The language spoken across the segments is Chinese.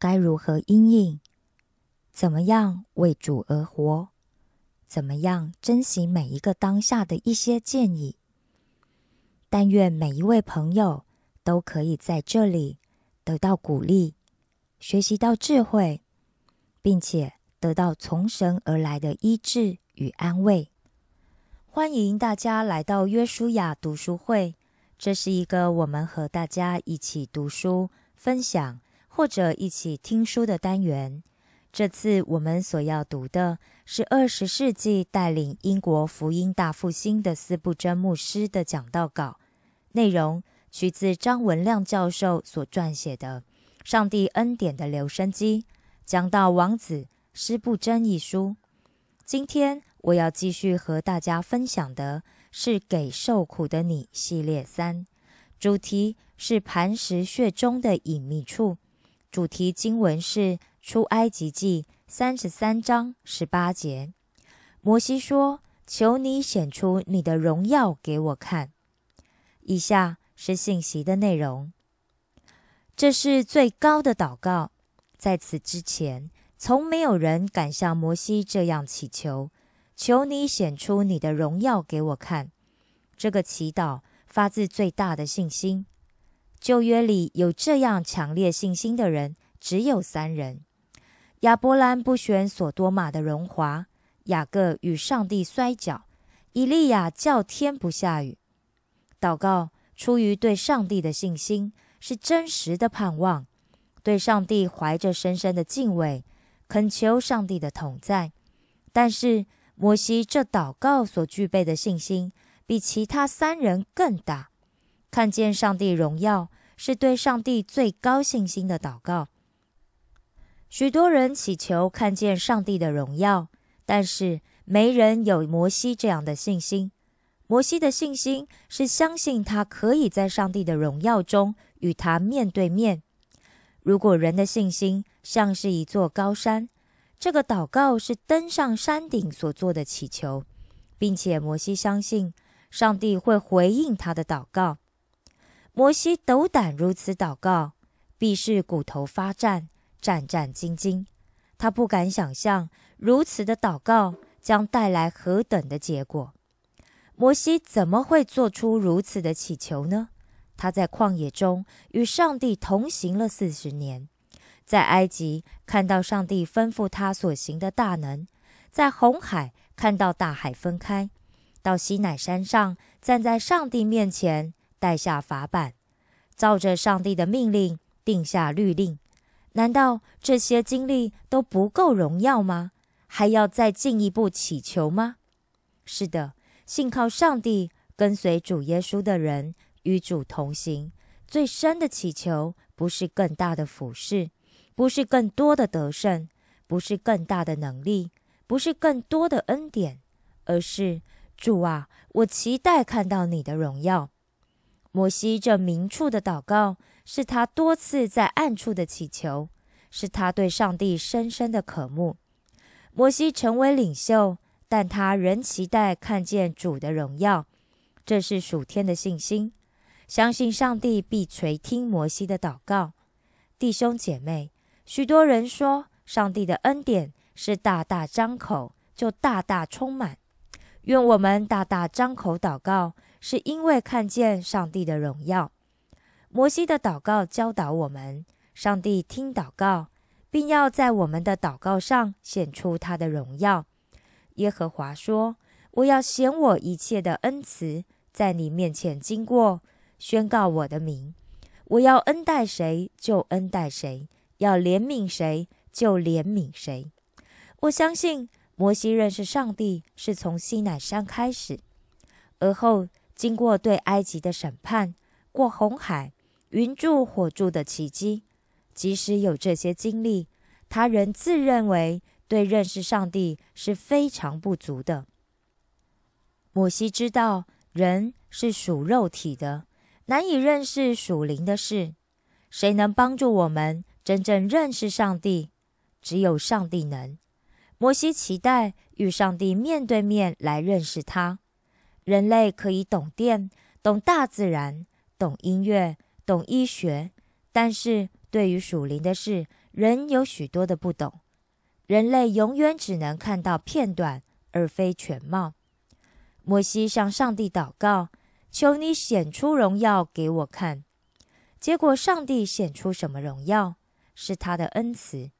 该如何应应，怎么样为主而活，怎么样珍惜每一个当下的一些建议。但愿每一位朋友都可以在这里得到鼓励，学习到智慧，并且得到从神而来的医治。与安慰，欢迎大家来到约书亚读书会。这是一个我们和大家一起读书、分享或者一起听书的单元。这次我们所要读的是二十世纪带领英国福音大复兴的斯布真牧师的讲道稿，内容取自张文亮教授所撰写的《上帝恩典的留声机》讲到王子施布真一书。今天。我要继续和大家分享的是《给受苦的你》系列三，主题是磐石穴中的隐秘处。主题经文是《出埃及记》三十三章十八节。摩西说：“求你显出你的荣耀给我看。”以下是信息的内容。这是最高的祷告，在此之前，从没有人敢像摩西这样祈求。求你显出你的荣耀给我看。这个祈祷发自最大的信心。旧约里有这样强烈信心的人只有三人：亚伯兰不选所多玛的荣华，雅各与上帝摔跤，以利亚叫天不下雨。祷告出于对上帝的信心，是真实的盼望，对上帝怀着深深的敬畏，恳求上帝的同在。但是。摩西这祷告所具备的信心，比其他三人更大。看见上帝荣耀，是对上帝最高信心的祷告。许多人祈求看见上帝的荣耀，但是没人有摩西这样的信心。摩西的信心是相信他可以在上帝的荣耀中与他面对面。如果人的信心像是一座高山，这个祷告是登上山顶所做的祈求，并且摩西相信上帝会回应他的祷告。摩西斗胆如此祷告，必是骨头发战，战战兢兢。他不敢想象如此的祷告将带来何等的结果。摩西怎么会做出如此的祈求呢？他在旷野中与上帝同行了四十年。在埃及看到上帝吩咐他所行的大能，在红海看到大海分开，到西乃山上站在上帝面前带下法版，照着上帝的命令定下律令。难道这些经历都不够荣耀吗？还要再进一步祈求吗？是的，信靠上帝、跟随主耶稣的人与主同行，最深的祈求不是更大的俯视。不是更多的得胜，不是更大的能力，不是更多的恩典，而是主啊，我期待看到你的荣耀。摩西这明处的祷告，是他多次在暗处的祈求。是他对上帝深深的渴慕。摩西成为领袖，但他仍期待看见主的荣耀，这是属天的信心，相信上帝必垂听摩西的祷告。弟兄姐妹，许多人说上帝的恩典是大大张口就大大充满，愿我们大大张口祷告，是因为看见上帝的荣耀。摩西的祷告教导我们，上帝听祷告。并要在我们的祷告上显出他的荣耀。耶和华说：“我要显我一切的恩慈，在你面前经过，宣告我的名。我要恩待谁就恩待谁，要怜悯谁就怜悯谁。”我相信摩西认识上帝是从西乃山开始，而后经过对埃及的审判，过红海、云柱火柱的奇迹。即使有这些经历，他仍自认为对认识上帝是非常不足的。摩西知道人是属肉体的，难以认识属灵的事。谁能帮助我们真正认识上帝？只有上帝能。摩西期待与上帝面对面来认识他。人类可以懂电、懂大自然、懂音乐、懂医学，但是。对于属灵的事，人有许多的不懂。人类永远只能看到片段，而非全貌。摩西向上帝祷告，求你显出荣耀给我看。结果，上帝显出什么荣耀？是他的恩慈。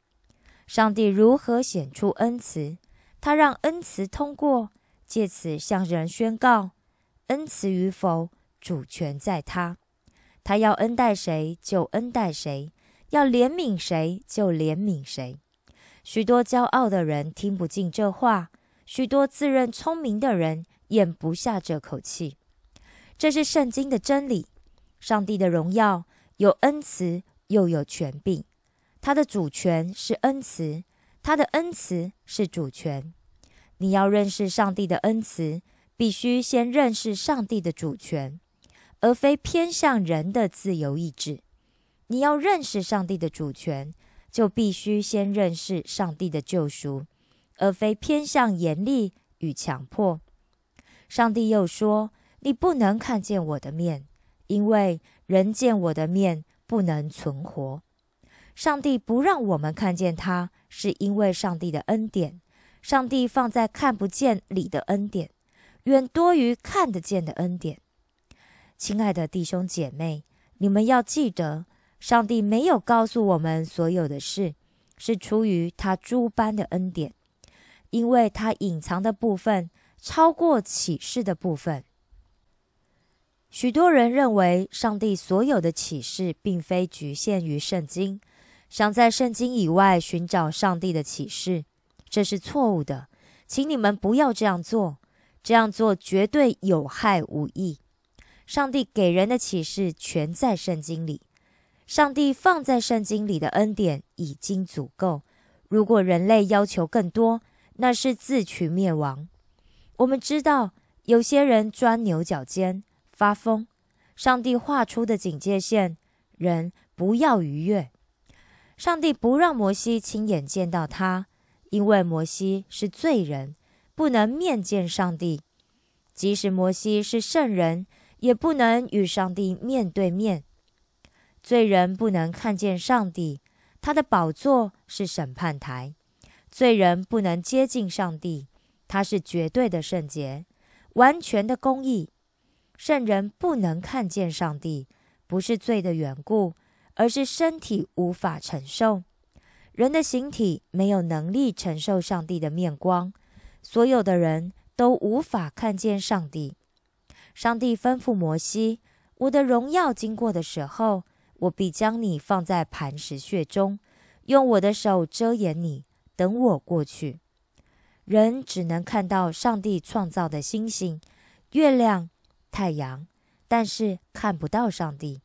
上帝如何显出恩慈？他让恩慈通过，借此向人宣告：恩慈与否，主权在他。他要恩待谁，就恩待谁。要怜悯谁就怜悯谁，许多骄傲的人听不进这话，许多自认聪明的人咽不下这口气。这是圣经的真理。上帝的荣耀有恩慈，又有权柄。他的主权是恩慈，他的恩慈是主权。你要认识上帝的恩慈，必须先认识上帝的主权，而非偏向人的自由意志。你要认识上帝的主权，就必须先认识上帝的救赎，而非偏向严厉与强迫。上帝又说：“你不能看见我的面，因为人见我的面不能存活。”上帝不让我们看见他，是因为上帝的恩典。上帝放在看不见里的恩典，远多于看得见的恩典。亲爱的弟兄姐妹，你们要记得。上帝没有告诉我们所有的事，是出于他诸般的恩典，因为他隐藏的部分超过启示的部分。许多人认为上帝所有的启示并非局限于圣经，想在圣经以外寻找上帝的启示，这是错误的。请你们不要这样做，这样做绝对有害无益。上帝给人的启示全在圣经里。上帝放在圣经里的恩典已经足够。如果人类要求更多，那是自取灭亡。我们知道有些人钻牛角尖、发疯。上帝画出的警戒线，人不要逾越。上帝不让摩西亲眼见到他，因为摩西是罪人，不能面见上帝。即使摩西是圣人，也不能与上帝面对面。罪人不能看见上帝，他的宝座是审判台。罪人不能接近上帝，他是绝对的圣洁、完全的公义。圣人不能看见上帝，不是罪的缘故，而是身体无法承受。人的形体没有能力承受上帝的面光，所有的人都无法看见上帝。上帝吩咐摩西：“我的荣耀经过的时候。”我必将你放在磐石穴中，用我的手遮掩你，等我过去。人只能看到上帝创造的星星、月亮、太阳，但是看不到上帝。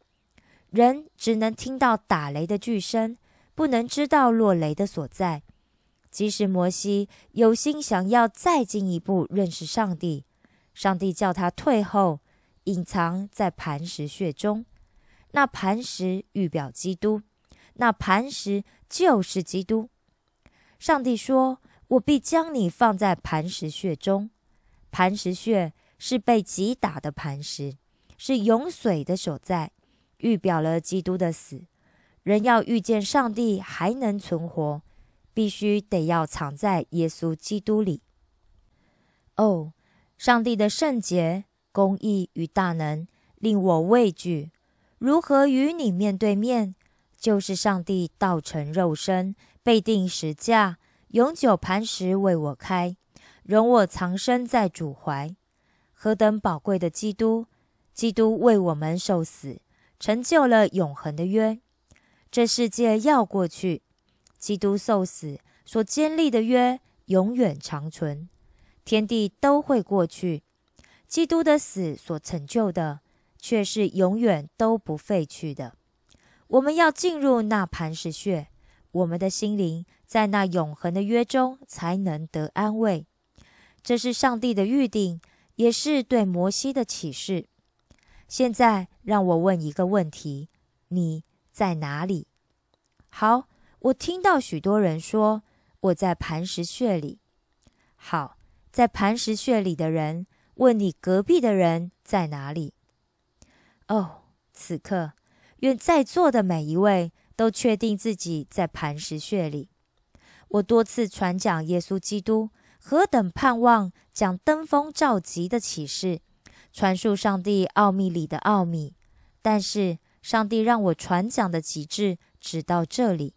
人只能听到打雷的巨声，不能知道落雷的所在。即使摩西有心想要再进一步认识上帝，上帝叫他退后，隐藏在磐石穴中。那磐石预表基督，那磐石就是基督。上帝说：“我必将你放在磐石穴中。”磐石穴是被击打的磐石，是涌水的所在，预表了基督的死。人要遇见上帝还能存活，必须得要藏在耶稣基督里。哦，上帝的圣洁、公义与大能令我畏惧。如何与你面对面？就是上帝道成肉身，被钉十架，永久磐石为我开，容我藏身在主怀。何等宝贵的基督！基督为我们受死，成就了永恒的约。这世界要过去，基督受死所建立的约永远长存。天地都会过去，基督的死所成就的却是永远都不废去的。我们要进入那磐石穴，我们的心灵在那永恒的约中才能得安慰。这是上帝的预定，也是对摩西的启示。现在让我问一个问题：你？在哪里？好，我听到许多人说我在磐石穴里。好，在磐石穴里的人问你隔壁的人在哪里？哦，此刻，愿在座的每一位都确定自己在磐石穴里。我多次传讲耶稣基督何等盼望将登峰造极的启示，传述上帝奥秘里的奥秘，但是。上帝让我传讲的极致直到这里，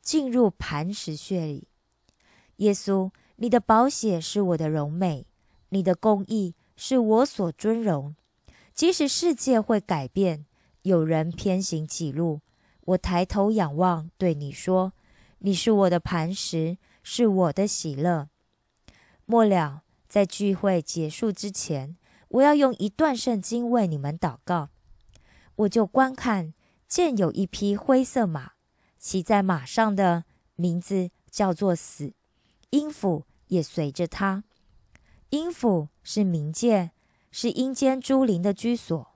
进入磐石穴里。耶稣，你的宝血是我的荣美，你的公义是我所尊荣。即使世界会改变，有人偏行己路，我抬头仰望，对你说：你是我的磐石，是我的喜乐。末了，在聚会结束之前，我要用一段圣经为你们祷告。我就观看，见有一匹灰色马，骑在马上的名字叫做死，阴府也随着他。阴府是冥界，是阴间诸灵的居所。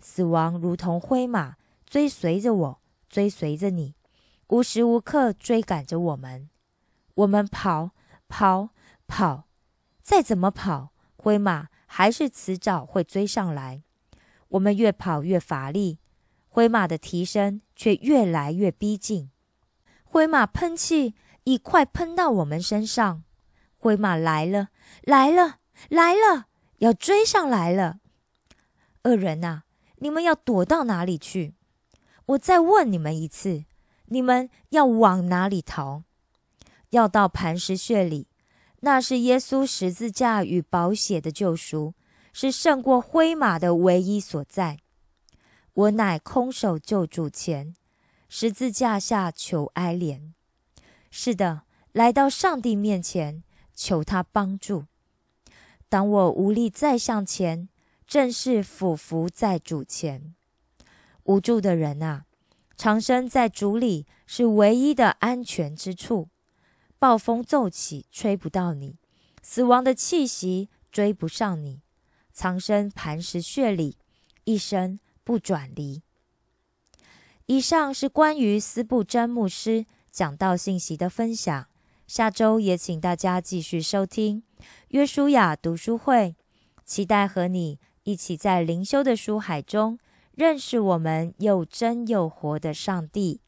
死亡如同灰马，追随着我，追随着你，无时无刻追赶着我们。我们跑，跑，跑，再怎么跑，灰马还是迟早会追上来。我们越跑越乏力，灰马的蹄声却越来越逼近。灰马喷气已快喷到我们身上，灰马来了，来了，来了，要追上来了。恶人呐，你们要躲到哪里去？我再问你们一次，你们要往哪里逃？要到磐石穴里，那是耶稣十字架与宝血的救赎。是胜过灰马的唯一所在。我乃空手救主前，十字架下求哀怜。是的，来到上帝面前求他帮助。当我无力再向前，正是俯伏在主前。无助的人啊，长生在主里是唯一的安全之处。暴风骤起，吹不到你；死亡的气息追不上你。藏身磐石穴里，一生不转离。以上是关于斯布真牧师讲道信息的分享。下周也请大家继续收听约书亚读书会，期待和你一起在灵修的书海中认识我们又真又活的上帝。